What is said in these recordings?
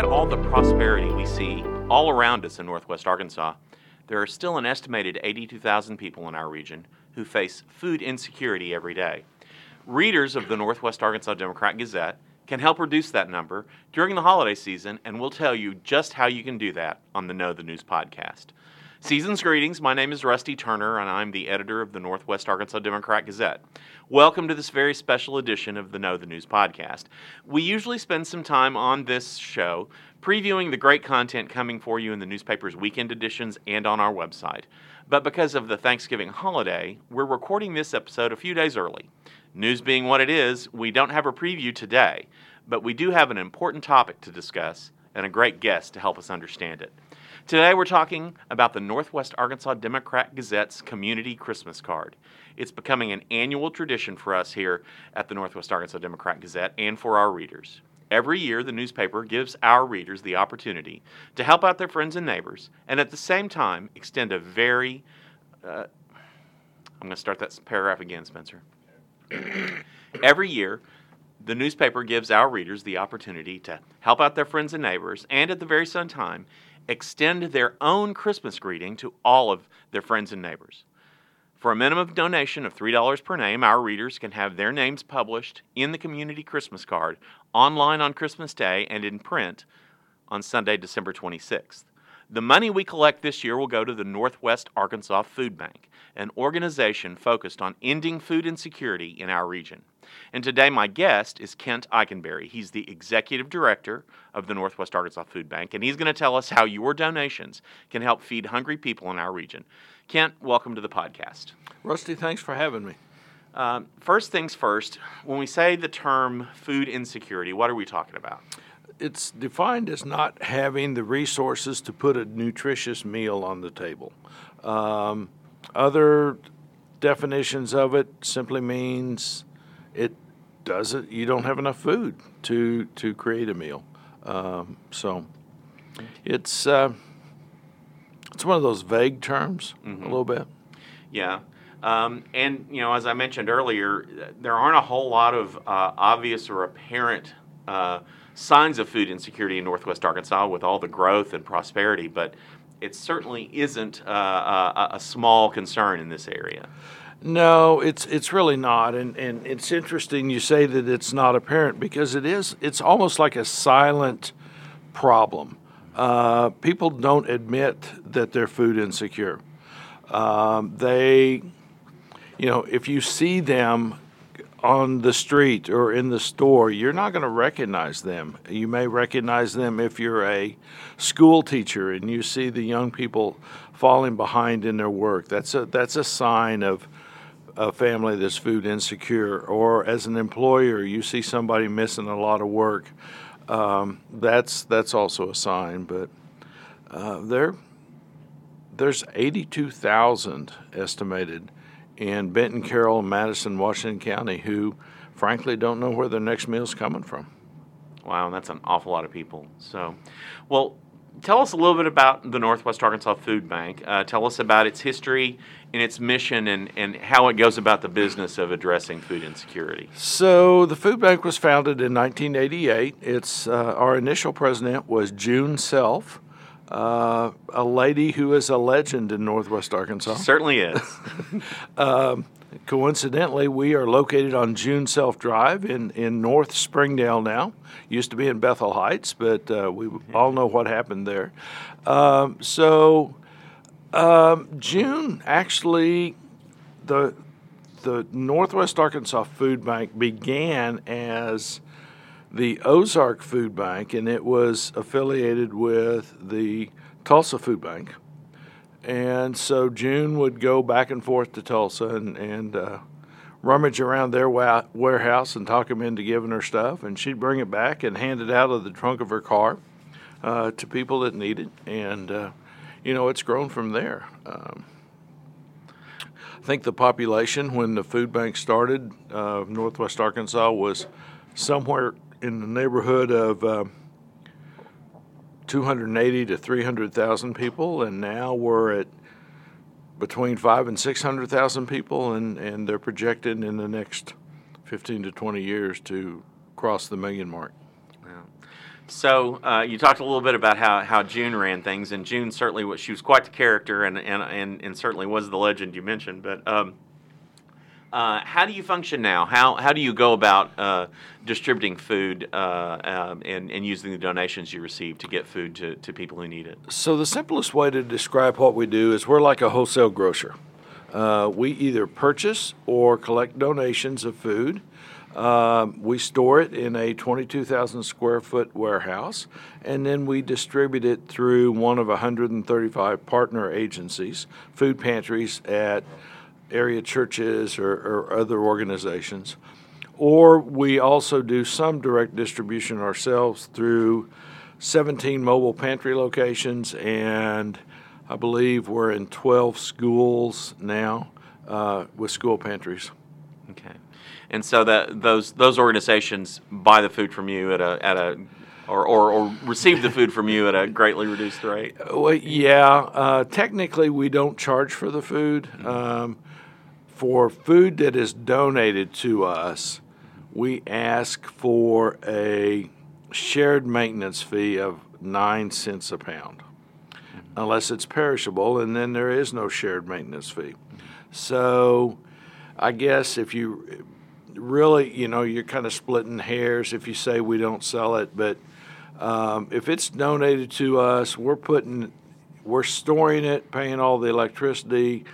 Despite all the prosperity we see all around us in northwest Arkansas, there are still an estimated 82,000 people in our region who face food insecurity every day. Readers of the Northwest Arkansas Democrat Gazette can help reduce that number during the holiday season, and we'll tell you just how you can do that on the Know the News podcast. Season's greetings. My name is Rusty Turner, and I'm the editor of the Northwest Arkansas Democrat Gazette. Welcome to this very special edition of the Know the News podcast. We usually spend some time on this show previewing the great content coming for you in the newspaper's weekend editions and on our website. But because of the Thanksgiving holiday, we're recording this episode a few days early. News being what it is, we don't have a preview today, but we do have an important topic to discuss and a great guest to help us understand it. Today we're talking about the Northwest Arkansas Democrat Gazette's Community Christmas Card. It's becoming an annual tradition for us here at the Northwest Arkansas Democrat Gazette and for our readers. Every year, the newspaper gives our readers the opportunity to help out their friends and neighbors and at the same time extend a very. Uh, I'm going to start that paragraph again, Spencer. Every year, the newspaper gives our readers the opportunity to help out their friends and neighbors and at the very same time extend their own Christmas greeting to all of their friends and neighbors. For a minimum donation of $3 per name, our readers can have their names published in the community Christmas card online on Christmas Day and in print on Sunday, December 26th. The money we collect this year will go to the Northwest Arkansas Food Bank, an organization focused on ending food insecurity in our region. And today, my guest is Kent Eikenberry. He's the executive director of the Northwest Arkansas Food Bank, and he's going to tell us how your donations can help feed hungry people in our region. Kent, welcome to the podcast. Rusty, thanks for having me. Um, first things first, when we say the term food insecurity, what are we talking about? it's defined as not having the resources to put a nutritious meal on the table. Um, other definitions of it simply means it doesn't. You don't have enough food to to create a meal. Um, so it's uh, it's one of those vague terms mm-hmm. a little bit. Yeah. Um, and you know, as I mentioned earlier, there aren't a whole lot of uh, obvious or apparent uh, signs of food insecurity in Northwest Arkansas with all the growth and prosperity, but it certainly isn't uh, a, a, small concern in this area. No, it's it's really not, and and it's interesting you say that it's not apparent because it is. It's almost like a silent problem. Uh, people don't admit that they're food insecure. Um, they, you know, if you see them on the street or in the store, you're not going to recognize them. You may recognize them if you're a school teacher and you see the young people falling behind in their work. That's a that's a sign of a family that's food insecure. Or as an employer, you see somebody missing a lot of work. Um, that's that's also a sign. But uh, there there's 82,000 estimated in Benton, Carroll, and Madison, Washington County who, frankly, don't know where their next meal's coming from. Wow, that's an awful lot of people. So, well, tell us a little bit about the Northwest Arkansas Food Bank. Uh, tell us about its history and its mission and, and how it goes about the business of addressing food insecurity. So, the food bank was founded in 1988. It's, uh, our initial president was June Self uh, a lady who is a legend in Northwest Arkansas. Certainly is. um, coincidentally, we are located on June Self Drive in, in North Springdale now. Used to be in Bethel Heights, but uh, we all know what happened there. Um, so, um, June actually, the the Northwest Arkansas Food Bank began as the Ozark Food Bank, and it was affiliated with the Tulsa Food Bank. And so June would go back and forth to Tulsa and, and uh, rummage around their wa- warehouse and talk them into giving her stuff. And she'd bring it back and hand it out of the trunk of her car uh, to people that need it. And, uh, you know, it's grown from there. Um, I think the population when the food bank started, uh, Northwest Arkansas, was somewhere in the neighborhood of uh, 280 to 300,000 people, and now we're at between five and 600,000 people, and, and they're projected in the next 15 to 20 years to cross the million mark. So uh, you talked a little bit about how, how June ran things, and June certainly was she was quite the character, and and, and, and certainly was the legend you mentioned. But um, uh, how do you function now? How how do you go about uh, distributing food uh, um, and and using the donations you receive to get food to, to people who need it? So the simplest way to describe what we do is we're like a wholesale grocer. Uh, we either purchase or collect donations of food. Um, we store it in a 22,000 square foot warehouse, and then we distribute it through one of 135 partner agencies, food pantries at area churches or, or other organizations. Or we also do some direct distribution ourselves through 17 mobile pantry locations, and I believe we're in 12 schools now uh, with school pantries. Okay, and so that those those organizations buy the food from you at a at a or, or, or receive the food from you at a greatly reduced rate. Well, yeah, uh, technically we don't charge for the food. Um, for food that is donated to us, we ask for a shared maintenance fee of nine cents a pound, unless it's perishable, and then there is no shared maintenance fee. So, I guess if you really, you know, you're kind of splitting hairs if you say we don't sell it, but um, if it's donated to us, we're putting, we're storing it, paying all the electricity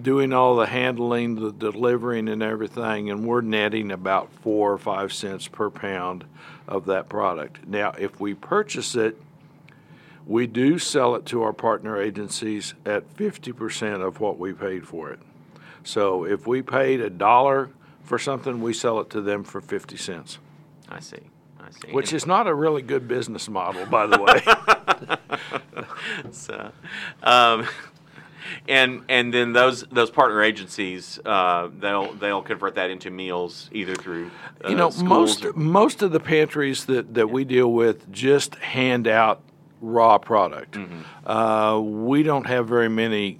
doing all the handling, the delivering, and everything, and we're netting about four or five cents per pound of that product. Now, if we purchase it, we do sell it to our partner agencies at 50% of what we paid for it. So if we paid a dollar for something, we sell it to them for 50 cents. I see. I see. Which is not a really good business model, by the way. so, um, and and then those those partner agencies uh, they'll they'll convert that into meals either through uh, you know most or, most of the pantries that that we deal with just hand out raw product. Mm-hmm. Uh, we don't have very many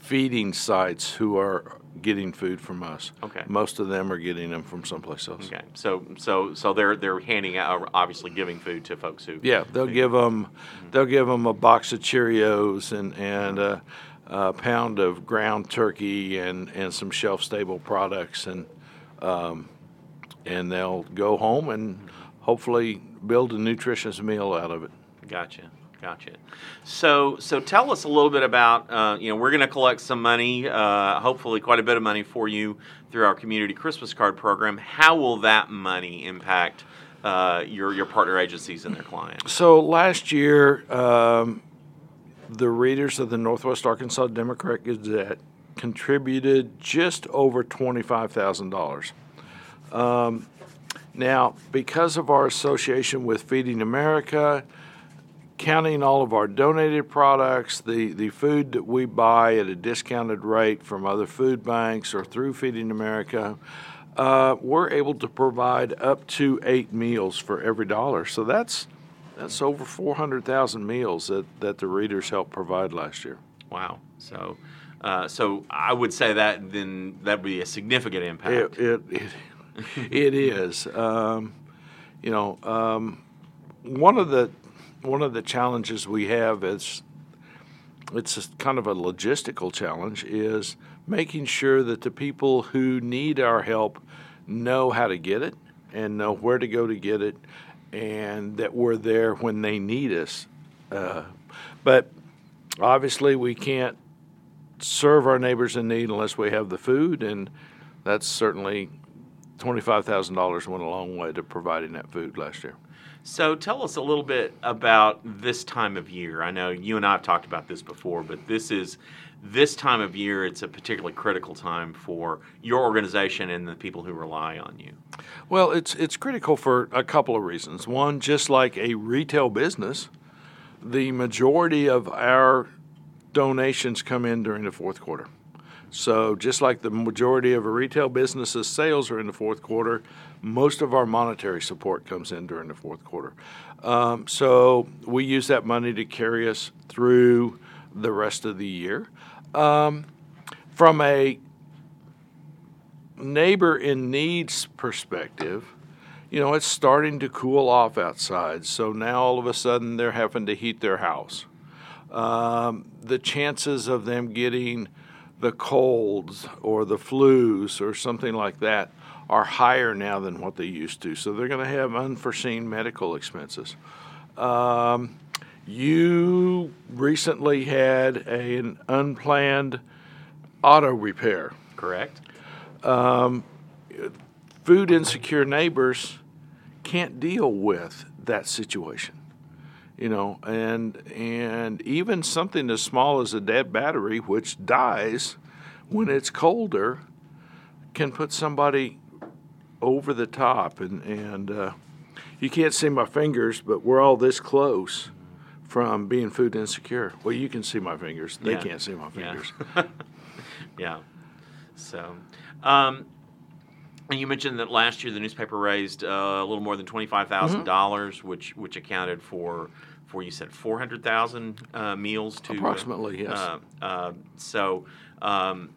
feeding sites who are getting food from us. Okay. Most of them are getting them from someplace else. Okay. So so so they're they're handing out obviously giving food to folks who. Yeah, they'll give them mm-hmm. they'll give them a box of Cheerios and and. Uh, a pound of ground turkey and, and some shelf stable products and um, and they'll go home and hopefully build a nutritious meal out of it. Gotcha. Gotcha. So, so tell us a little bit about. Uh, you know, we're going to collect some money, uh, hopefully quite a bit of money for you through our community Christmas card program. How will that money impact uh, your your partner agencies and their clients? So last year, um, the readers of the Northwest Arkansas Democrat Gazette contributed just over $25,000. Um, now, because of our association with Feeding America, counting all of our donated products, the, the food that we buy at a discounted rate from other food banks or through Feeding America, uh, we're able to provide up to eight meals for every dollar. So that's that's over 400,000 meals that, that the readers helped provide last year. Wow. So, uh, so I would say that then that would be a significant impact. It, it, it, it is. Um, you know, um, one of the one of the challenges we have is it's a, kind of a logistical challenge is making sure that the people who need our help know how to get it and know where to go to get it and that we're there when they need us. Uh, but obviously, we can't serve our neighbors in need unless we have the food, and that's certainly $25,000 went a long way to providing that food last year. So tell us a little bit about this time of year. I know you and I have talked about this before, but this is this time of year, it's a particularly critical time for your organization and the people who rely on you. Well, it's it's critical for a couple of reasons. One, just like a retail business, the majority of our donations come in during the fourth quarter. So, just like the majority of a retail business's sales are in the fourth quarter, most of our monetary support comes in during the fourth quarter. Um, so, we use that money to carry us through the rest of the year. Um, from a neighbor in needs perspective, you know, it's starting to cool off outside. So now all of a sudden they're having to heat their house. Um, the chances of them getting the colds or the flus or something like that are higher now than what they used to. So they're going to have unforeseen medical expenses. Um, you recently had a, an unplanned auto repair. Correct. Food insecure neighbors can't deal with that situation. You know, and and even something as small as a dead battery, which dies when it's colder, can put somebody over the top. And and uh, you can't see my fingers, but we're all this close from being food insecure. Well, you can see my fingers; they Yeah. can't see my fingers. Yeah. yeah. So, um, and you mentioned that last year the newspaper raised uh, a little more than twenty five Mm-hmm. dollars, which which accounted for for you said four hundred thousand uh, meals to uh, Approximately, yes. Uh, uh, so. Um,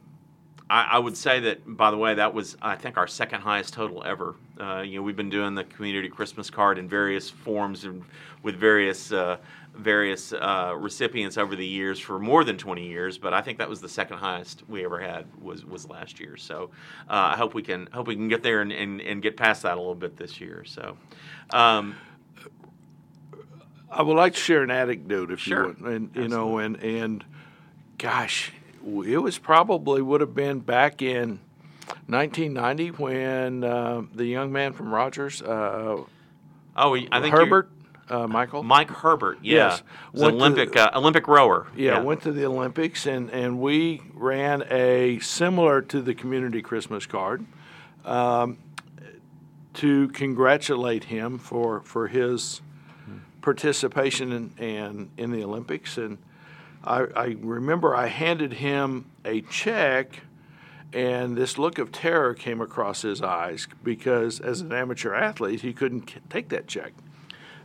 I, I would say that, by the way, that was I think our second highest total ever. Uh, you know, we've been doing the community Christmas card in various forms and with various uh, various uh, recipients over the years for more than 20 years. But I think that was the second highest we ever had was was last year. So uh, I hope we can hope we can get there and, and, and get past that a little bit this year. So. Um, I would like to share an anecdote if Sure. you would. And you know, and and gosh, it was probably would have been back in 1990 when uh, the young man from Rogers, uh, oh, I think Herbert, uh, Michael, Mike Herbert, yeah, Yes. was an Olympic uh, Olympic rower. yeah, went to the Olympics, and and we ran a similar to the community Christmas card. Um, to congratulate him for for his participation in, in in the Olympics, and I, I remember I handed him a check, and this look of terror came across his eyes because, as an amateur athlete, he couldn't take that check.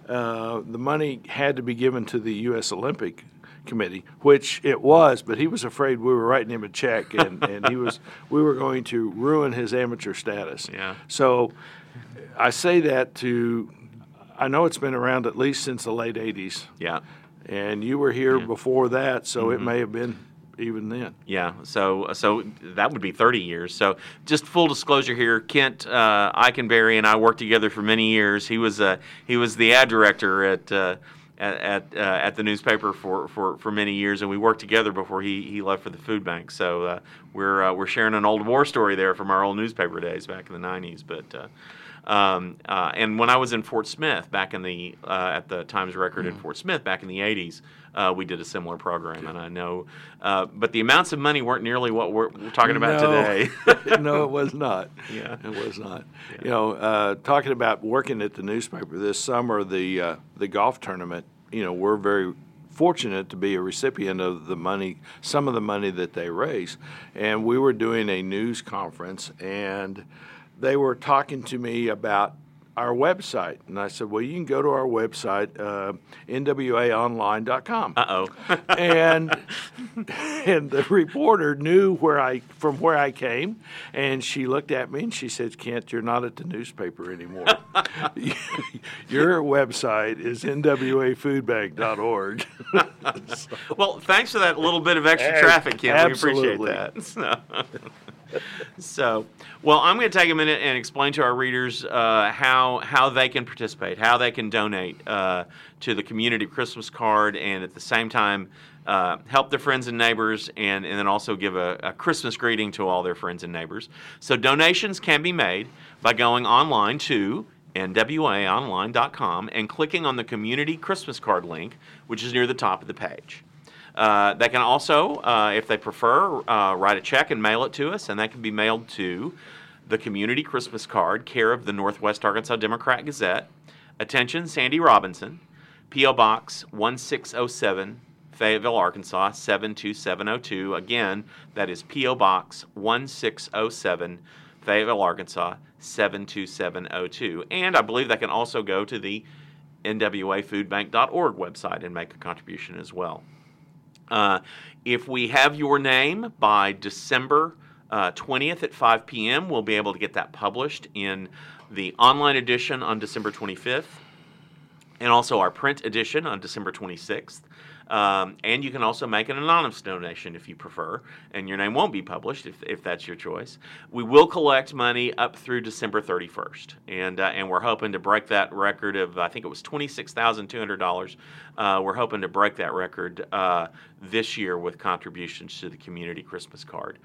Uh, the money had to be given to the U.S. Olympic Committee, which it was, but he was afraid we were writing him a check, and, and he was we were going to ruin his amateur status. Yeah. So I say that to, I know it's been around at least since the late '80s, yeah. And you were here before that, so Mm-hmm. it may have been even then. Yeah, so so that would be 30 years. So just full disclosure here, Kent uh, Eikenberry and I worked together for many years. He was uh, he was the ad director at uh, at at, uh, at the newspaper for, for, for many years, and we worked together before he, he left for the food bank. So uh, we're uh, we're sharing an old war story there from our old newspaper days back in the 90s. But uh, um, uh, and when I was in Fort Smith back in the uh, at the Times Record in Fort Smith back in the 80s, uh, we did a similar program, and I know, uh, but the amounts of money weren't nearly what we're, we're talking about No. today. no, it was not. Yeah. it was not. You know, uh, talking about working at the newspaper this summer, the uh, the golf tournament. You know, we're very fortunate to be a recipient of the money, some of the money that they raise, and we were doing a news conference, and they were talking to me about our website, and I said, "Well, you can go to our website, uh, nwaonline.com." uh oh. and and the reporter knew where I from where I came, and she looked at me and she said, "Kent, you're not at the newspaper anymore. Your website is nwafoodbank.org." well, thanks for that little bit of extra traffic, Ken. We appreciate that. So, so, well, I'm going to take a minute and explain to our readers uh, how how they can participate, how they can donate uh, to the community Christmas card, and at the same time. Uh, help their friends and neighbors, and, and then also give a, a Christmas greeting to all their friends and neighbors. So, donations can be made by going online to nwaonline.com and clicking on the Community Christmas Card link, which is near the top of the page. Uh, they can also, uh, if they prefer, uh, write a check and mail it to us, and that can be mailed to the Community Christmas Card, care of the Northwest Arkansas Democrat Gazette. Attention, Sandy Robinson, P.O. Box 1607, Fayetteville, Arkansas 72702. Again, that is P.O. Box 1607, Fayetteville, Arkansas 72702. And I believe that can also go to the nwafoodbank.org website and make a contribution as well. Uh, if we have your name by December uh, 20th at 5 p.m. We'll be able to get that published in the online edition on December 25th and also our print edition on December 26th. Um, and you can also make an anonymous donation if you prefer, and your name won't be published if, if that's your choice. We will collect money up through December 31st, and uh, and we're hoping to break that record of I think it was $26,200. Uh, we're hoping to break that record uh, this year with contributions to the community Christmas card.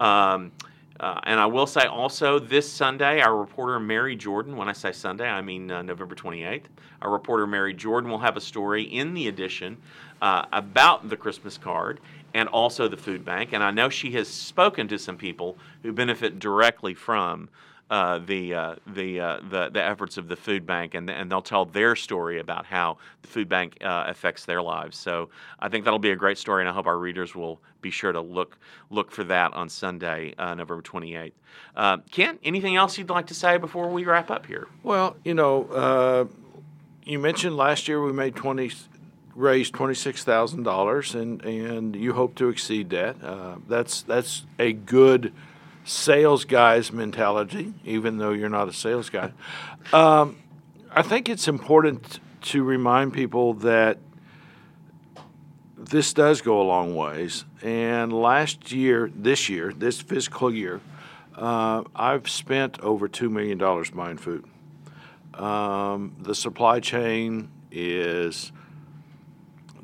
Um, uh, and I will say also this Sunday, our reporter Mary Jordan, when I say Sunday, I mean uh, November 28th, our reporter Mary Jordan will have a story in the edition uh, about the Christmas card and also the food bank. And I know she has spoken to some people who benefit directly from uh, the, uh, the, uh, the the efforts of the food bank, and and they'll tell their story about how the food bank uh, affects their lives. So I think that'll be a great story, and I hope our readers will be sure to look look for that on Sunday, uh, November 28th. Uh, Kent, anything else you'd like to say before we wrap up here? Well, you know, you mentioned last year we made twenty raised twenty six thousand dollars, and and you hope to exceed that. that's that's a good sales guy's mentality, even though you're not a sales guy. Um, I think it's important to remind people that this does go a long ways. And last year, this year, this fiscal year, uh, I've spent over $2 million buying food. Um, the supply chain is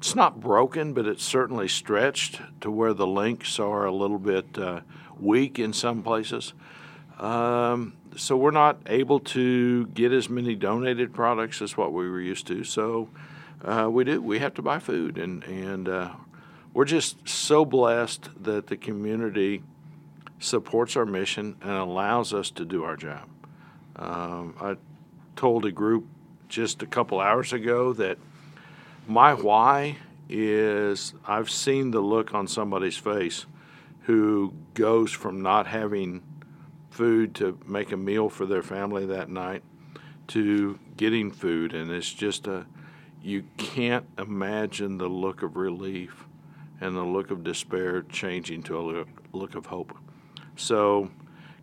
it's not broken, but it's certainly stretched to where the links are a little bit uh, weak in some places. Um, so we're not able to get as many donated products as what we were used to. So uh, we do. We have to buy food, and and uh, we're just so blessed that the community supports our mission and allows us to do our job. Um, I told a group just a couple hours ago that my why is I've seen the look on somebody's face who goes from not having food to make a meal for their family that night to getting food. And it's just a you can't imagine the look of relief and the look of despair changing to a look, look of hope. So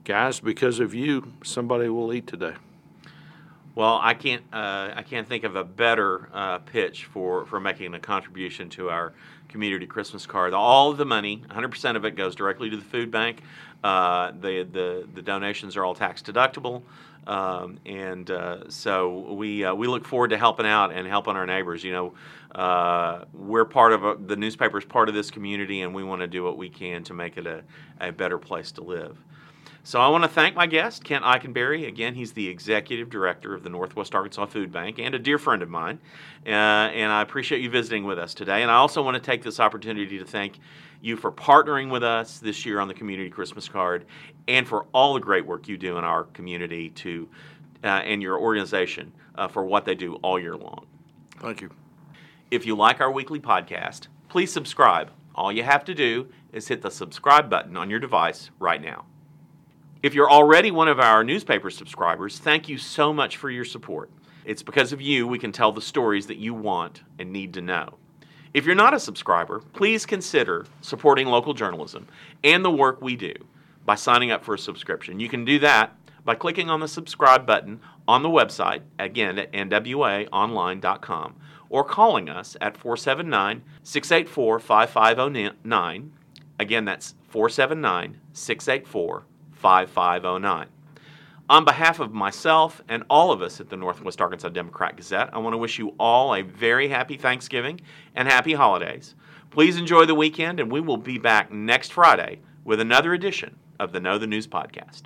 guys because of you somebody will eat today well, I can't uh, I can't think of a better uh, pitch for, for making a contribution to our community Christmas card. All of the money, 100% of it, goes directly to the food bank. Uh, the, the the donations are all tax deductible, um, and uh, so we uh, we look forward to helping out and helping our neighbors. You know, uh, we're part of a, the newspaper is part of this community, and we want to do what we can to make it a, a better place to live. So I want to thank my guest, Kent Eikenberry. Again, he's the executive director of the Northwest Arkansas Food Bank and a dear friend of mine. Uh, and I appreciate you visiting with us today. And I also want to take this opportunity to thank you for partnering with us this year on the Community Christmas Card and for all the great work you do in our community to uh, and your organization uh, for what they do all year long. Thank you. If you like our weekly podcast, please subscribe. All you have to do is hit the subscribe button on your device right now. If you're already one of our newspaper subscribers, thank you so much for your support. It's because of you we can tell the stories that you want and need to know. If you're not a subscriber, please consider supporting local journalism and the work we do by signing up for a subscription. You can do that by clicking on the subscribe button on the website, again at nwaonline.com, or calling us at 479 684 5509. Again, that's 479 684 5509. On behalf of myself and all of us at the Northwest Arkansas Democrat Gazette, I want to wish you all a very happy Thanksgiving and happy holidays. Please enjoy the weekend, and we will be back next Friday with another edition of the Know the News podcast.